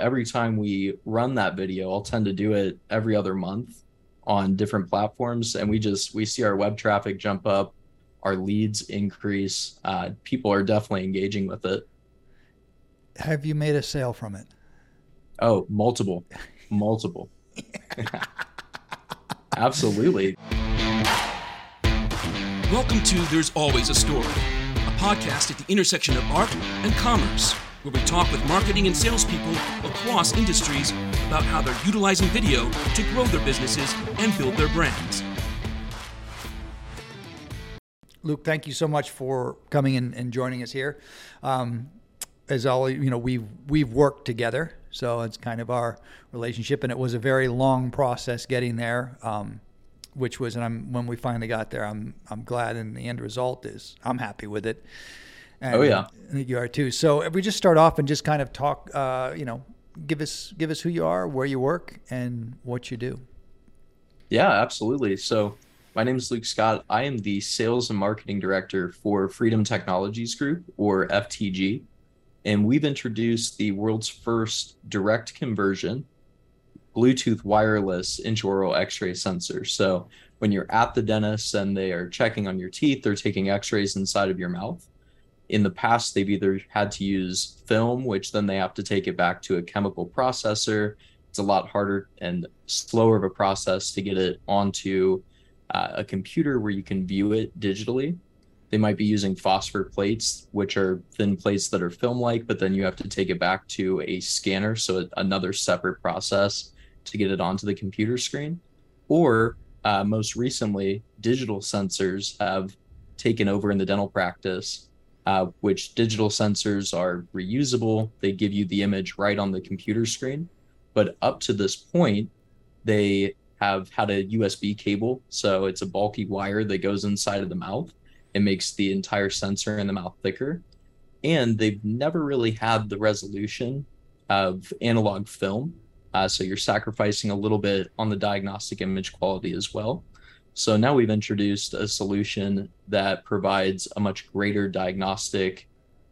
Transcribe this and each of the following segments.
every time we run that video, I'll tend to do it every other month on different platforms, and we just we see our web traffic jump up, our leads increase. Uh, people are definitely engaging with it. Have you made a sale from it? Oh, multiple, multiple. Absolutely. Welcome to There's Always a Story, a podcast at the intersection of art and commerce, where we talk with marketing and salespeople across industries about how they're utilizing video to grow their businesses and build their brands. Luke, thank you so much for coming in and joining us here. Um, as all you know, we've we've worked together, so it's kind of our relationship, and it was a very long process getting there. Um, which was, and I'm when we finally got there, I'm I'm glad, and the end result is I'm happy with it. And oh yeah, I think you are too. So if we just start off and just kind of talk, uh, you know, give us give us who you are, where you work, and what you do. Yeah, absolutely. So my name is Luke Scott. I am the sales and marketing director for Freedom Technologies Group, or FTG, and we've introduced the world's first direct conversion Bluetooth wireless intraoral X-ray sensor. So when you're at the dentist and they are checking on your teeth, they're taking X-rays inside of your mouth. In the past, they've either had to use film, which then they have to take it back to a chemical processor. It's a lot harder and slower of a process to get it onto uh, a computer where you can view it digitally. They might be using phosphor plates, which are thin plates that are film like, but then you have to take it back to a scanner. So another separate process to get it onto the computer screen. Or uh, most recently, digital sensors have taken over in the dental practice, uh, which digital sensors are reusable. They give you the image right on the computer screen. But up to this point, they have had a USB cable. So it's a bulky wire that goes inside of the mouth. It makes the entire sensor in the mouth thicker. And they've never really had the resolution of analog film uh, so you're sacrificing a little bit on the diagnostic image quality as well. So now we've introduced a solution that provides a much greater diagnostic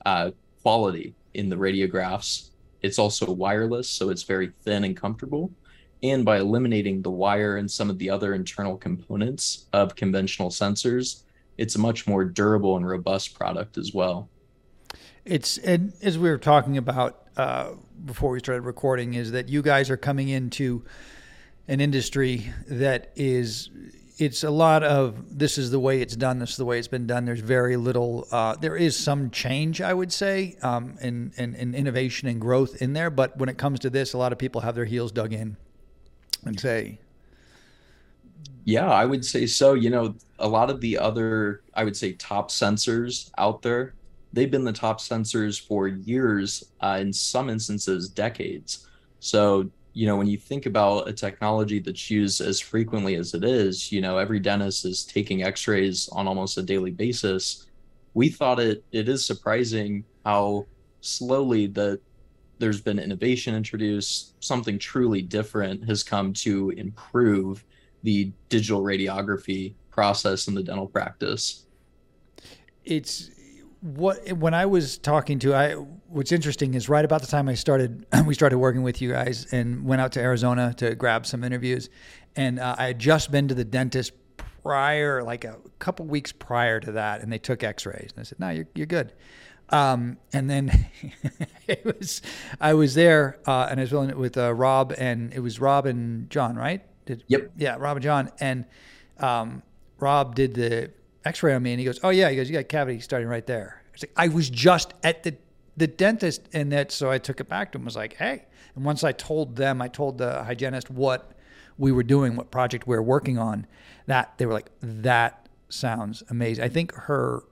uh, quality in the radiographs. It's also wireless, so it's very thin and comfortable. And by eliminating the wire and some of the other internal components of conventional sensors, it's a much more durable and robust product as well. It's and as we were talking about uh, before we started recording is that you guys are coming into an industry that is it's a lot of this is the way it's done this is the way it's been done there's very little uh, there is some change i would say um, in, in, in, innovation and growth in there but when it comes to this a lot of people have their heels dug in and say yeah i would say so you know a lot of the other i would say top sensors out there they've been the top sensors for years, uh, in some instances, decades. So, you know, when you think about a technology that's used as frequently as it is, you know, every dentist is taking x rays on almost a daily basis. We thought it, it is surprising how slowly that there's been innovation introduced, something truly different has come to improve the digital radiography process in the dental practice. It's what when I was talking to I what's interesting is right about the time I started we started working with you guys and went out to Arizona to grab some interviews. And uh, I had just been to the dentist prior like a couple weeks prior to that and they took x-rays. And I said no you're you're good. Um, and then it was I was there uh, and I was with uh, Rob and it was Rob and John right? Did, yep. Yeah Rob and John. And um, Rob did the X-ray on me, and he goes, "Oh yeah," he goes, "You got cavity starting right there." I was like, "I was just at the the dentist," and that so I took it back to him. Was like, "Hey," and once I told them, I told the hygienist what we were doing, what project we were working on. That they were like, "That sounds amazing." I think her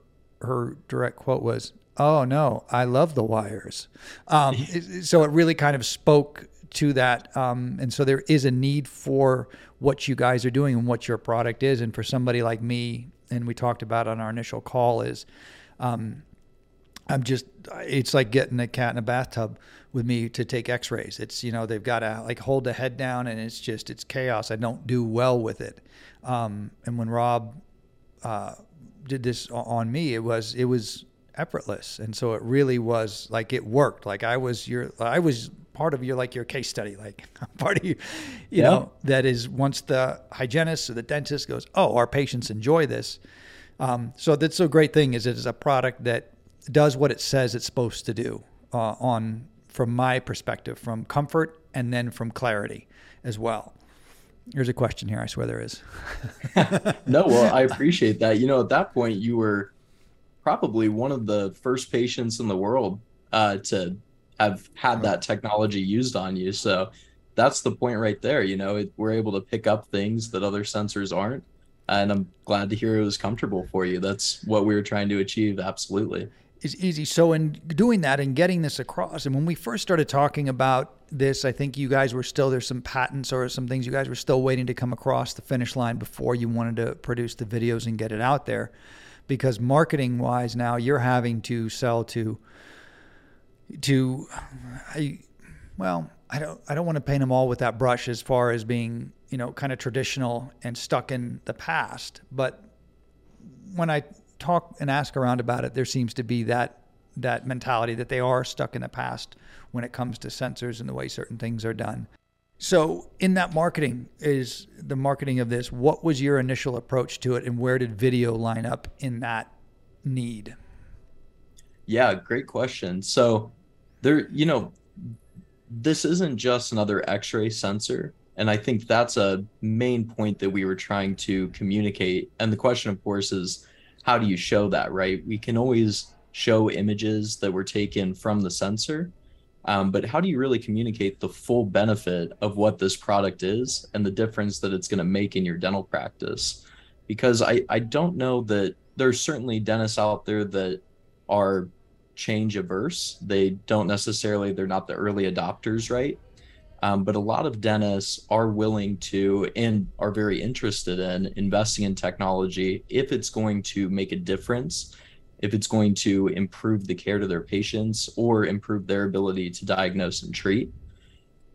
her direct quote was, "Oh no, I love the wires." Um, so it really kind of spoke to that, um, and so there is a need for what you guys are doing and what your product is, and for somebody like me and we talked about on our initial call is um, I'm just it's like getting a cat in a bathtub with me to take x-rays. It's you know they've got to like hold the head down and it's just it's chaos. I don't do well with it. Um, and when rob uh, did this on me it was it was effortless. And so it really was like it worked. Like i was your i was part of your like your case study, like part of you, you Yeah. know, that is once the hygienist or the dentist goes, oh, our patients enjoy this. Um, so that's a great thing is it is a product that does what it says it's supposed to do uh, on from my perspective, from comfort and then from clarity as well. Here's a question here. I swear there is. No, well, I appreciate that. You know, at that point, you were probably one of the first patients in the world uh, to have had that technology used on you. So that's the point right there. You know, it, we're able to pick up things that other sensors aren't. And I'm glad to hear it was comfortable for you. That's what we were trying to achieve. Absolutely. It's easy. So in doing that and getting this across, and when we first started talking about this, I think you guys were still there's some patents or some things you guys were still waiting to come across the finish line before you wanted to produce the videos and get it out there. Because marketing wise now you're having to sell to to I well, I don't I don't want to paint them all with that brush as far as being, you know, kind of traditional and stuck in the past, but when I talk and ask around about it, there seems to be that that mentality that they are stuck in the past when it comes to sensors and the way certain things are done. So, in that marketing is the marketing of this. What was your initial approach to it, and where did video line up in that need? Yeah, great question. So there, you know, this isn't just another X-ray sensor, and I think that's a main point that we were trying to communicate. And the question, of course, is how do you show that, right? We can always show images that were taken from the sensor, um, but how do you really communicate the full benefit of what this product is and the difference that it's going to make in your dental practice? Because I, I don't know that there's certainly dentists out there that are change averse. They don't necessarily, they're not the early adopters, right? Um, but a lot of dentists are willing to and are very interested in investing in technology if it's going to make a difference, if it's going to improve the care to their patients or improve their ability to diagnose and treat.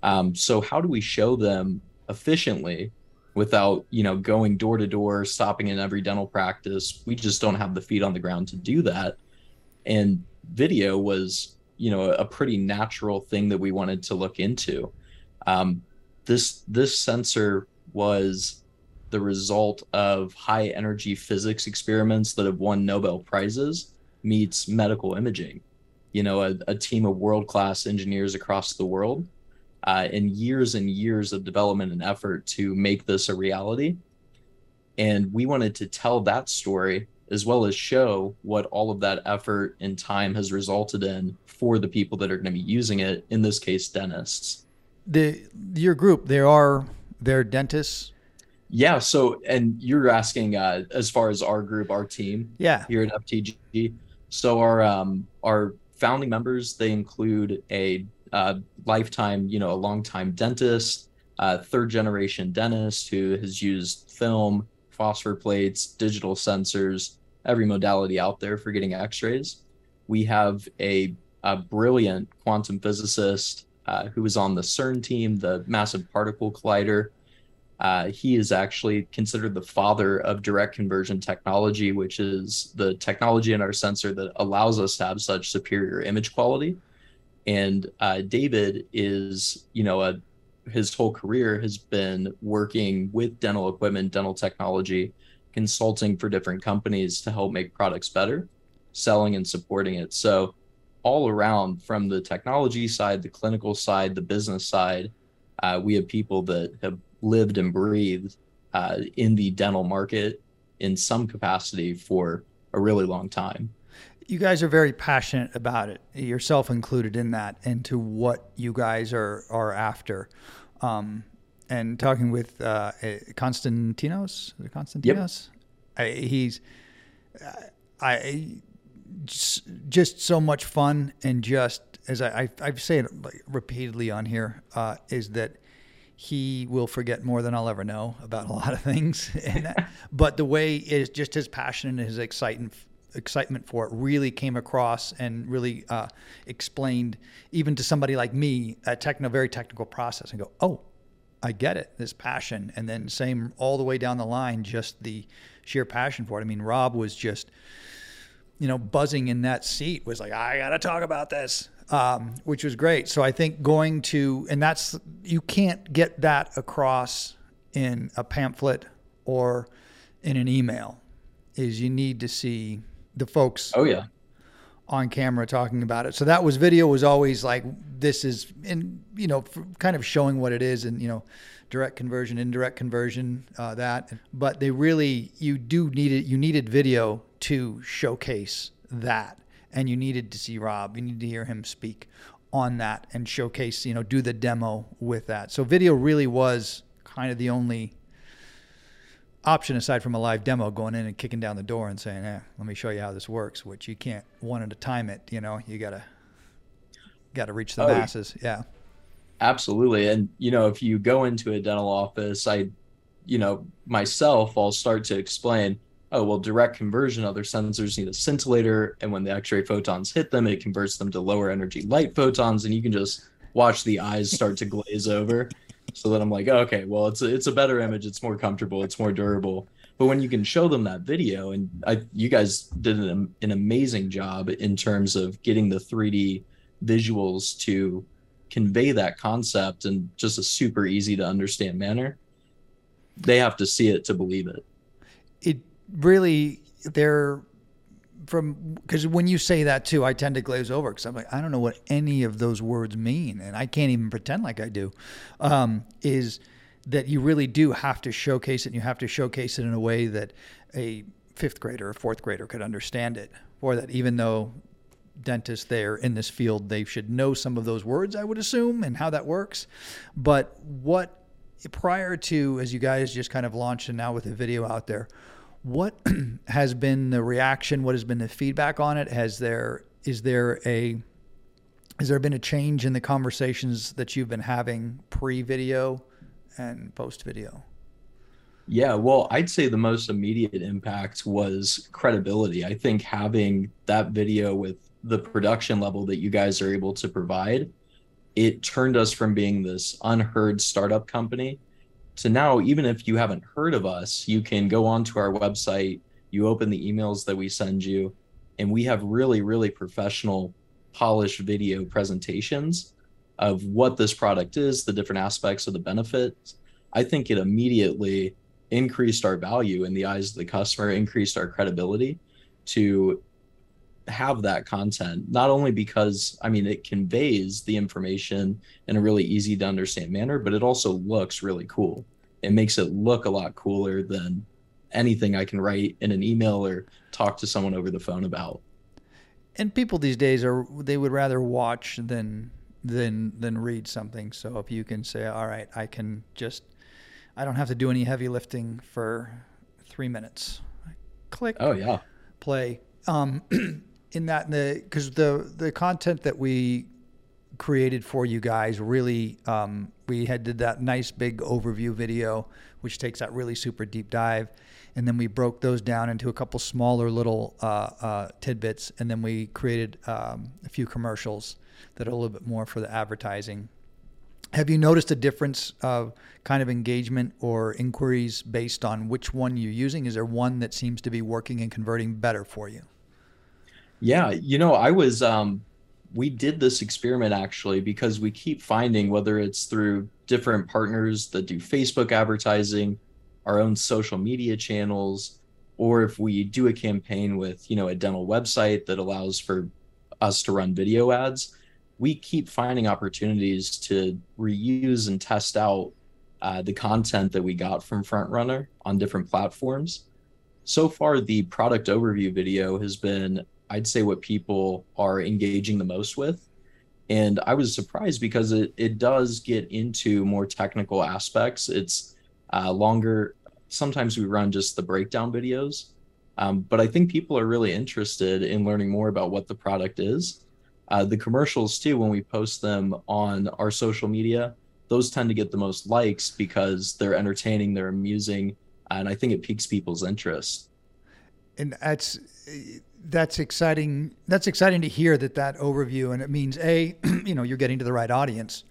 Um, so, how do we show them efficiently without, you know, going door to door, stopping in every dental practice? We just don't have the feet on the ground to do that. And video was, you know, a pretty natural thing that we wanted to look into. Um, this this sensor was the result of high energy physics experiments that have won Nobel prizes meets medical imaging. You know, a, a team of world class engineers across the world, uh, and years and years of development and effort to make this a reality. And we wanted to tell that story as well as show what all of that effort and time has resulted in for the people that are going to be using it. In this case, dentists. The your group, there are they're dentists. Yeah. So, and you're asking uh, as far as our group, our team Yeah. here at FTG. So our um, our founding members they include a uh, lifetime, you know, a longtime dentist, uh, third generation dentist who has used film, phosphor plates, digital sensors, every modality out there for getting X-rays. We have a, a brilliant quantum physicist uh, who was on the CERN team, the Massive Particle Collider. Uh, he is actually considered the father of direct conversion technology, which is the technology in our sensor that allows us to have such superior image quality. And uh, David is, you know, a, his whole career has been working with dental equipment, dental technology, consulting for different companies to help make products better, selling and supporting it. So, all around from the technology side, the clinical side, the business side, uh, we have people that have lived and breathed uh, in the dental market in some capacity for a really long time. You guys are very passionate about it, yourself included in that, into what you guys are are after. Um, and talking with uh, eh, Konstantinos, is it Konstantinos, I, he's I just, just so much fun and just as I I, say it like repeatedly on here uh, is that he will forget more than I'll ever know about a lot of things. And that, but the way is just his passion and his excitement excitement for it really came across and really uh, explained even to somebody like me a techno very technical process and go oh I get it this passion and then same all the way down the line just the sheer passion for it I mean Rob was just you know buzzing in that seat was like I gotta talk about this um, which was great. So I think going to, and that's, you can't get that across in a pamphlet or in an email, is you need to see the folks. Oh, yeah. On camera talking about it. So that was video was always like, this is, and, you know, kind of showing what it is and, you know, direct conversion, indirect conversion, uh, that. But they really, you do need it, you needed video to showcase that and you needed to see Rob. You needed to hear him speak on that and showcase, you know, do the demo with that. So video really was kind of the only option aside from a live demo going in and kicking down the door and saying, "Eh, let me show you how this works," which you can't one at a time it, you know, you got to got to reach the oh, masses. Yeah. Absolutely. And you know, if you go into a dental office, I you know, myself, I'll start to explain oh well direct conversion other sensors need a scintillator and when the x-ray photons hit them it converts them to lower energy light photons and you can just watch the eyes start to glaze over so then i'm like oh, okay well it's a, it's a better image. It's more comfortable. It's more durable. But when you can show them that video and I, you guys did an, an amazing job in terms of getting the 3d visuals to convey that concept in just a super easy to understand manner they have to see it to believe it. It really they're from because when you say that too, I tend to glaze over because I'm like I don't know what any of those words mean, and I can't even pretend like I do. Um, is that you really do have to showcase it, and you have to showcase it in a way that a fifth grader or fourth grader could understand it, or that even though dentists there in this field, they should know some of those words, I would assume, and how that works. But what prior to, as you guys just kind of launched and now with the video out there, what has been the reaction? What has been the feedback on it? Has there is there a has there been a change in the conversations that you've been having pre-video and post-video? Yeah, well, I'd say the most immediate impact was credibility. I think having that video with the production level that you guys are able to provide, it turned us from being this unheard startup company so now, even if you haven't heard of us, you can go onto our website, you open the emails that we send you, and we have really, really professional, polished video presentations of what this product is, the different aspects of the benefits. I think it immediately increased our value in the eyes of the customer, increased our credibility to have that content not only because i mean it conveys the information in a really easy to understand manner but it also looks really cool. It makes it look a lot cooler than anything i can write in an email or talk to someone over the phone about. And people these days are they would rather watch than than than read something. So if you can say all right i can just i don't have to do any heavy lifting for three minutes click oh yeah. play. Um in that the because the the content that we created for you guys really um, we had did that nice big overview video which takes that really super deep dive. And then we broke those down into a couple smaller little uh, uh, tidbits. And then we created um, a few commercials that are a little bit more for the advertising. Have you noticed a difference of kind of engagement or inquiries based on which one you're using? Is there one that seems to be working and converting better for you yeah, you know, I was um we did this experiment actually because we keep finding whether it's through different partners that do Facebook advertising, our own social media channels, or if we do a campaign with, you know, a dental website that allows for us to run video ads, we keep finding opportunities to reuse and test out uh, the content that we got from FrontRunner on different platforms. So far, the product overview video has been I'd say what people are engaging the most with. And I was surprised because it, it does get into more technical aspects. It's uh, longer. Sometimes we run just the breakdown videos. Um, but I think people are really interested in learning more about what the product is. Uh, the commercials, too, when we post them on our social media, those tend to get the most likes because they're entertaining, they're amusing, and I think it piques people's interest. And that's that's exciting. That's exciting to hear that that overview, and it means a, you know, you're getting to the right audience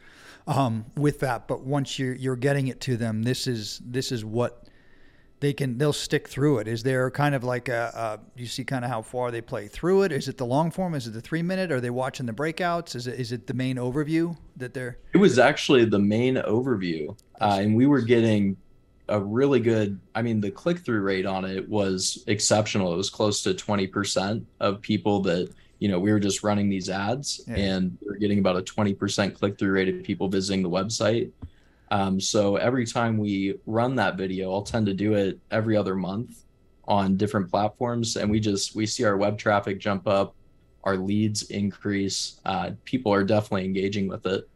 um, with that. But once you're you're getting it to them, this is this is what they can they'll stick through it. Is there kind of like a, a you see kind of how far they play through it? Is it the long form? Is it the three minute? Are they watching the breakouts? Is it is it the main overview that they're? It was actually the main overview, uh, and we were getting a really good. I mean, the click through rate on it was exceptional. It was close to twenty percent of people that you know we were just running these ads, Yeah. and we are getting about a twenty percent click through rate of people visiting the website. Um, so every time we run that video, I'll tend to do it every other month on different platforms, and we just we see our web traffic jump up, our leads increase. Uh, people are definitely engaging with it.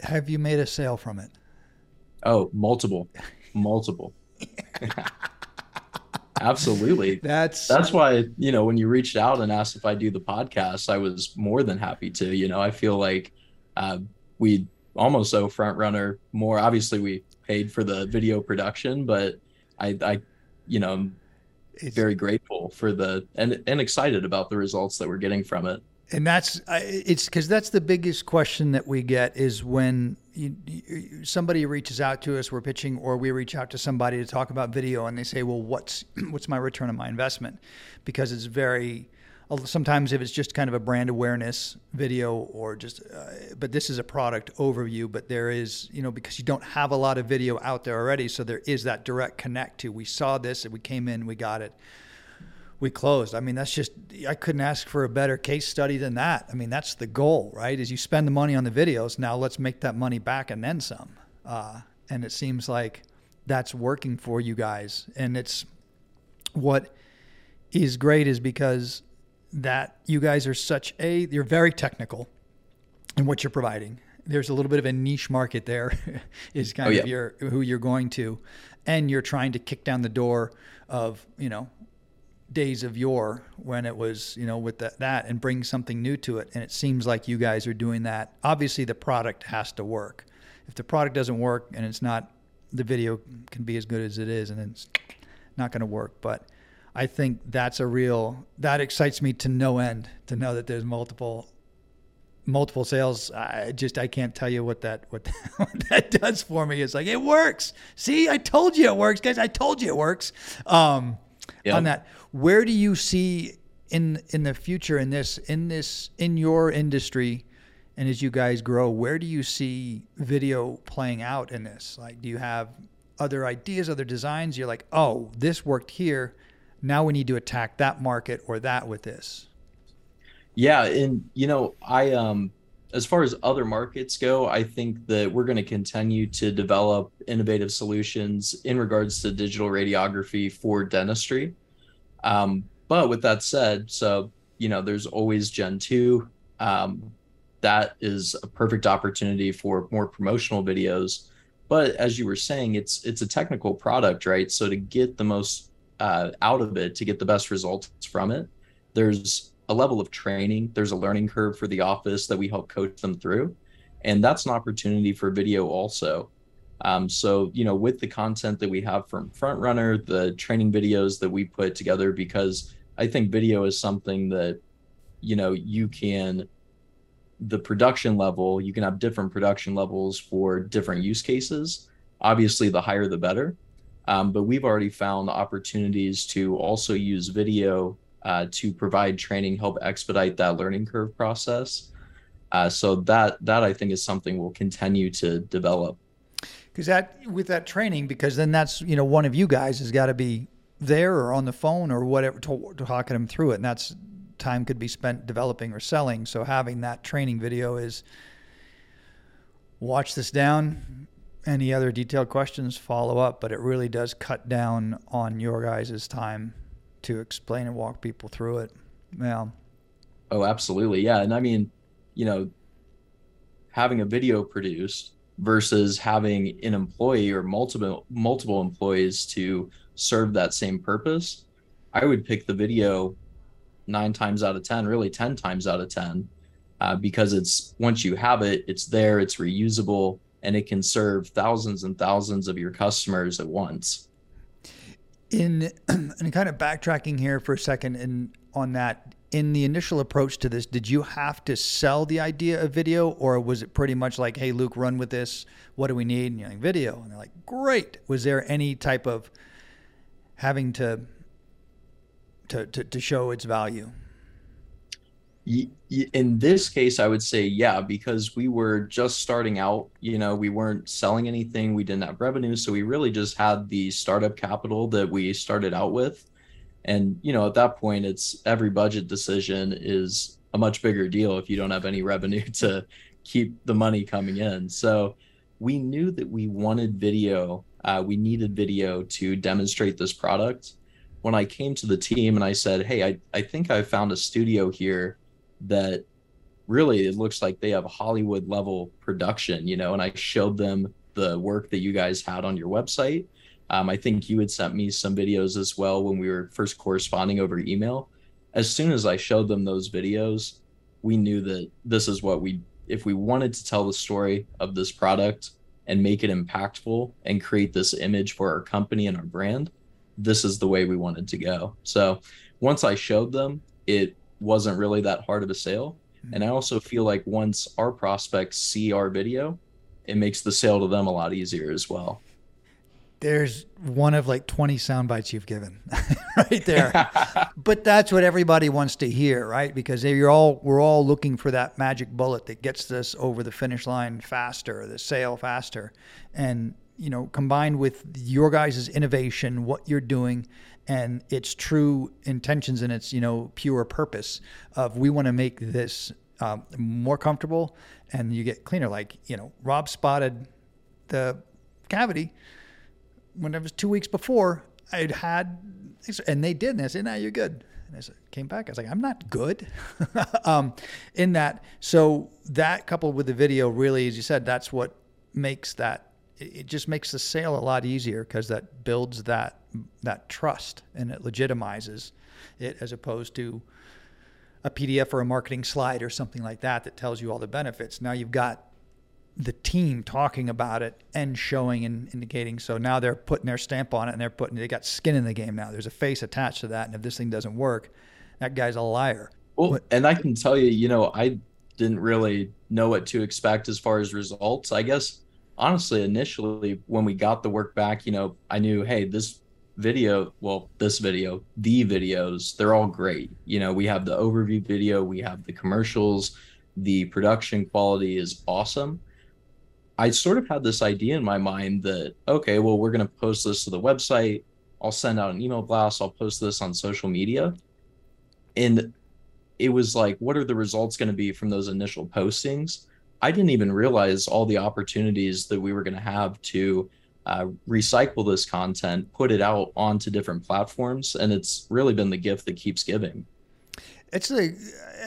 Have you made a sale from it? Oh, multiple, multiple. Absolutely. That's That's why, you know, when you reached out and asked if I do the podcast, I was more than happy to. You know, I feel like uh, we almost owe Front Runner more. Obviously, we paid for the video production, but I, I, you know, I'm it's, very grateful for the and and excited about the results that we're getting from it. And that's it's because that's the biggest question that we get is when you, you, somebody reaches out to us, we're pitching, or we reach out to somebody to talk about video, and they say, "Well, what's what's my return on my investment?" Because it's very sometimes if it's just kind of a brand awareness video or just uh, but this is a product overview but there is you know because you don't have a lot of video out there already so there is that direct connect to we saw this and we came in we got it we closed. I mean, that's just I couldn't ask for a better case study than that. I mean, that's the goal, right? Is you spend the money on the videos, now let's make that money back and then some. Uh, and it seems like that's working for you guys. And it's what is great is because that you guys are such a you're very technical in what you're providing. There's a little bit of a niche market there, is kind Oh, of yeah. your who you're going to, and you're trying to kick down the door of you know days of yore when it was you know with that, that and bring something new to it. And it seems like you guys are doing that. Obviously the product has to work. If the product doesn't work and it's not the video can be as good as it is and it's not going to work. But i think that's a real that excites me to no end to know that there's multiple multiple sales. I just i can't tell you what that what, what that does for me. It's like it works. See i told you it works. Guys i told you it works. Um Yeah. on that where do you see in in the future in this in this in your industry and as you guys grow where do you see video playing out in this? Like do you have other ideas other designs? You're like oh this worked here. Now we need to attack that market or that with this. Yeah, and you know, I um as far as other markets go, I think that we're going to continue to develop innovative solutions in regards to digital radiography for dentistry. Um, but with that said, so you know, there's always Gen 2. Um, that is a perfect opportunity for more promotional videos. But as you were saying, it's it's a technical product, right? So to get the most uh, out of it, to get the best results from it, there's a level of training there's a learning curve for the office that we help coach them through and that's an opportunity for video also um, so you know with the content that we have from Frontrunner, the training videos that we put together because i think video is something that you know you can the production level you can have different production levels for different use cases obviously the higher the better um, but we've already found opportunities to also use video uh, to provide training, help expedite that learning curve process. Uh, so that that I think is something we'll continue to develop. Because that with that training because then that's you know one of you guys has got to be there or on the phone or whatever to, talking them through it and that's time could be spent developing or selling. So having that training video is watch this down. Any other detailed questions follow up but it really does cut down on your guys' time to explain and walk people through it. Yeah. Oh, absolutely, yeah. And I mean, you know, having a video produced versus having an employee or multiple multiple employees to serve that same purpose, I would pick the video nine times out of ten, really ten times out of ten, uh, because it's once you have it, it's there, it's reusable, and it can serve thousands and thousands of your customers at once. in and kind of backtracking here for a second and on that in the initial approach to this did you have to sell the idea of video or was it pretty much like hey luke run with this. What do we need? And you're like video. And they're like great. Was there any type of having to to to, to show its value? in this case i would say yeah because we were just starting out you know we weren't selling anything we didn't have revenue so we really just had the startup capital that we started out with and you know at that point it's every budget decision is a much bigger deal if you don't have any revenue to keep the money coming in so we knew that we wanted video uh, we needed video to demonstrate this product when i came to the team and i said hey i, I think i found a studio here that really it looks like they have Hollywood level production, you know, and I showed them the work that you guys had on your website. Um, I think you had sent me some videos as well when we were first corresponding over email. As soon as I showed them those videos, we knew that this is what we, if we wanted to tell the story of this product and make it impactful and create this image for our company and our brand, this is the way we wanted to go. So once I showed them, it wasn't really that hard of a sale. And I also feel like once our prospects see our video, it makes the sale to them a lot easier as well. There's one of like 20 sound bites you've given right there. but that's what everybody wants to hear, right? Because you're all we're all looking for that magic bullet that gets us over the finish line faster, the sale faster. And you know, combined with your guys' innovation, what you're doing, and its true intentions and its you know pure purpose of we want to make this um, more comfortable and you get cleaner. Like you know, Rob spotted the cavity when it was two weeks before I'd had, and they did, and I said, "Now you're good." And I said, came back. I was like, "I'm not good." um, in that, so that coupled with the video, really, as you said, that's what makes that it just makes the sale a lot easier because that builds that that trust and it legitimizes it as opposed to a PDF or a marketing slide or something like that that tells you all the benefits. Now you've got the team talking about it and showing and indicating. So now they're putting their stamp on it and they're putting they got skin in the game now. There's a face attached to that, and if this thing doesn't work, that guy's a liar. Well, and I can tell you, you know, I didn't really know what to expect as far as results. I guess honestly, initially when we got the work back, you know, I knew, hey, this video, well, this video, the videos, they're all great. You know, we have the overview video, we have the commercials, the production quality is awesome. I sort of had this idea in my mind that, okay, well, we're going to post this to the website. I'll send out an email blast. I'll post this on social media. And it was like, what are the results going to be from those initial postings? I didn't even realize all the opportunities that we were going to have to uh, recycle this content, put it out onto different platforms, and it's really been the gift that keeps giving. It's like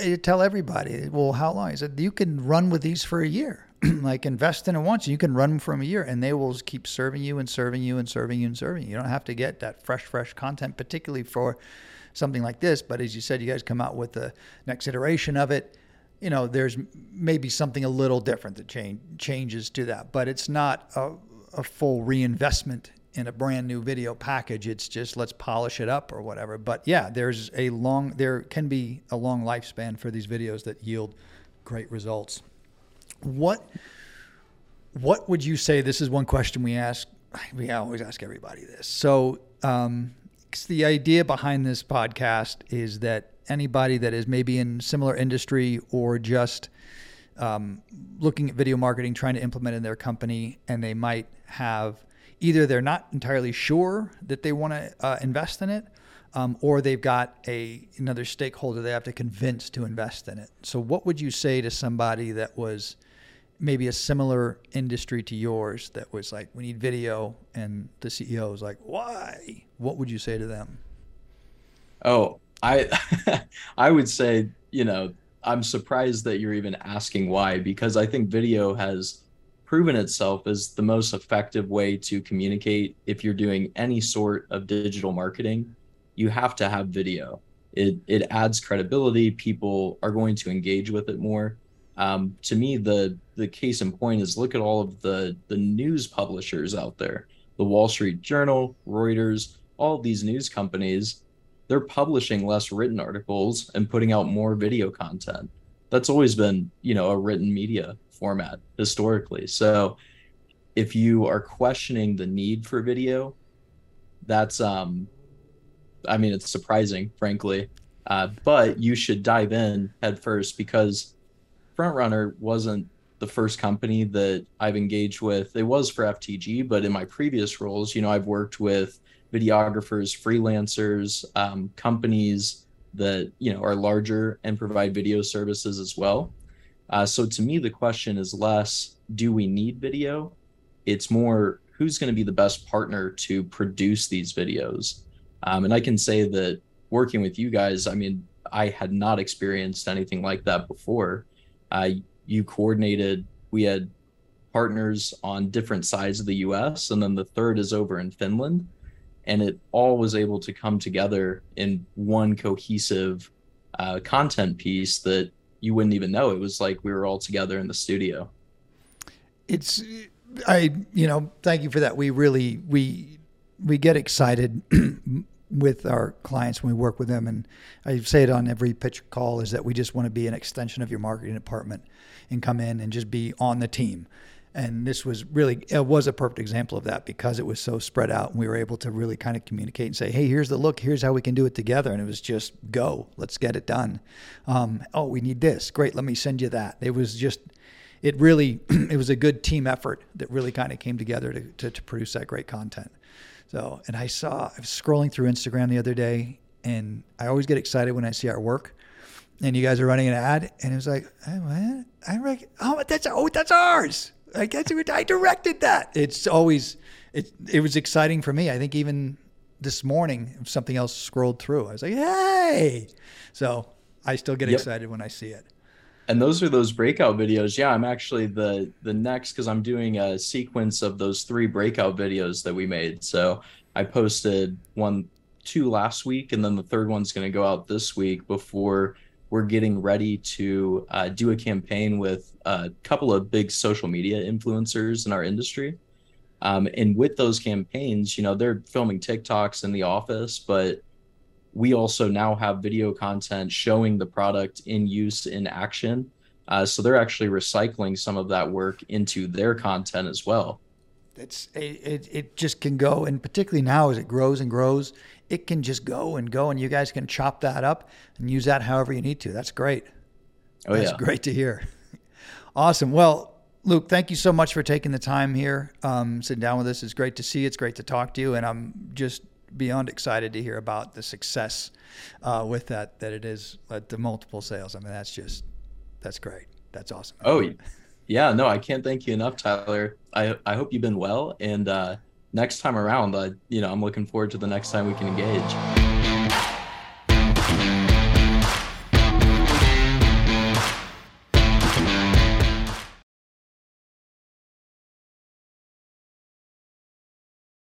you tell everybody, well, how long? is it? you can run with these for a year. like invest in it once, you can run them from a year, and they will keep serving you and serving you and serving you and serving you. You don't have to get that fresh, fresh content, particularly for something like this. But as you said, you guys come out with the next iteration of it you know, there's maybe something a little different that change, changes to that, but it's not a, a full reinvestment in a brand new video package. It's just let's polish it up or whatever. But yeah, there's a long, there can be a long lifespan for these videos that yield great results. What, what would you say? This is one question we ask. We always ask everybody this. So, um, the idea behind this podcast is that anybody that is maybe in similar industry or just um, looking at video marketing, trying to implement in their company, and they might have either they're not entirely sure that they want to uh, invest in it, um, or they've got a another stakeholder they have to convince to invest in it. So, what would you say to somebody that was maybe a similar industry to yours that was like, we need video, and the CEO is like, why? What would you say to them? Oh, I I would say, you know, I'm surprised that you're even asking why because I think video has proven itself as the most effective way to communicate if you're doing any sort of digital marketing. You have to have video. It it adds credibility. People are going to engage with it more. Um, to me, the the case in point is look at all of the the news publishers out there, the Wall Street Journal, Reuters, all these news companies they're publishing less written articles and putting out more video content. That's always been, you know, a written media format historically. So if you are questioning the need for video, that's um I mean, it's surprising, frankly. Uh, but you should dive in head first because FrontRunner wasn't the first company that I've engaged with. It was for FTG, but in my previous roles, you know, I've worked with videographers, freelancers, um, companies that you know are larger and provide video services as well. Uh, so to me, the question is less do we need video? It's more who's going to be the best partner to produce these videos. Um, and I can say that working with you guys, I mean, I had not experienced anything like that before. Uh, you coordinated, we had partners on different sides of the US, and then the third is over in Finland. And it all was able to come together in one cohesive uh, content piece that you wouldn't even know. It was like we were all together in the studio. It's, I, you know, thank you for that. We really, we, we get excited with our clients when we work with them. And I say it on every pitch call is that we just want to be an extension of your marketing department and come in and just be on the team. And this was really, it was a perfect example of that because it was so spread out and we were able to really kind of communicate and say, hey, here's the look, here's how we can do it together. And it was just go, let's get it done. Um, oh, we need this. Great, let me send you that. It was just, it really, it was a good team effort that really kind of came together to, to, to produce that great content. So, and I saw, I was scrolling through Instagram the other day, and I always get excited when I see our work. And you guys are running an ad, and it was like, hey? I rec- oh, that's oh, that's ours. I guess I directed that. It's always it. It was exciting for me. I think even this morning, something else scrolled through. I was like, hey. So I still get yep. excited when I see it and those are those breakout videos. Yeah i'm actually the the next because i'm doing a sequence of those three breakout videos that we made. So i posted one two last week and then the third one's going to go out this week before we're getting ready to uh, do a campaign with a couple of big social media influencers in our industry. Um, and with those campaigns you know they're filming tiktoks in the office but we also now have video content showing the product in use in action. Uh, so they're actually recycling some of that work into their content as well. It's it, it just can go, and particularly now as it grows and grows, it can just go and go, and you guys can chop that up and use that however you need to. That's great. Oh That's yeah, great to hear. awesome. Well, Luke, thank you so much for taking the time here, um, sitting down with us. It's great to see you. It's great to talk to you, and I'm just beyond excited to hear about the success uh, with that that it is at the multiple sales. I mean, that's just that's great. That's awesome. Oh, yeah. No, I can't thank you enough, Tyler. I I hope you've been well, and uh, next time around, uh, you know, I'm looking forward to the next time we can engage.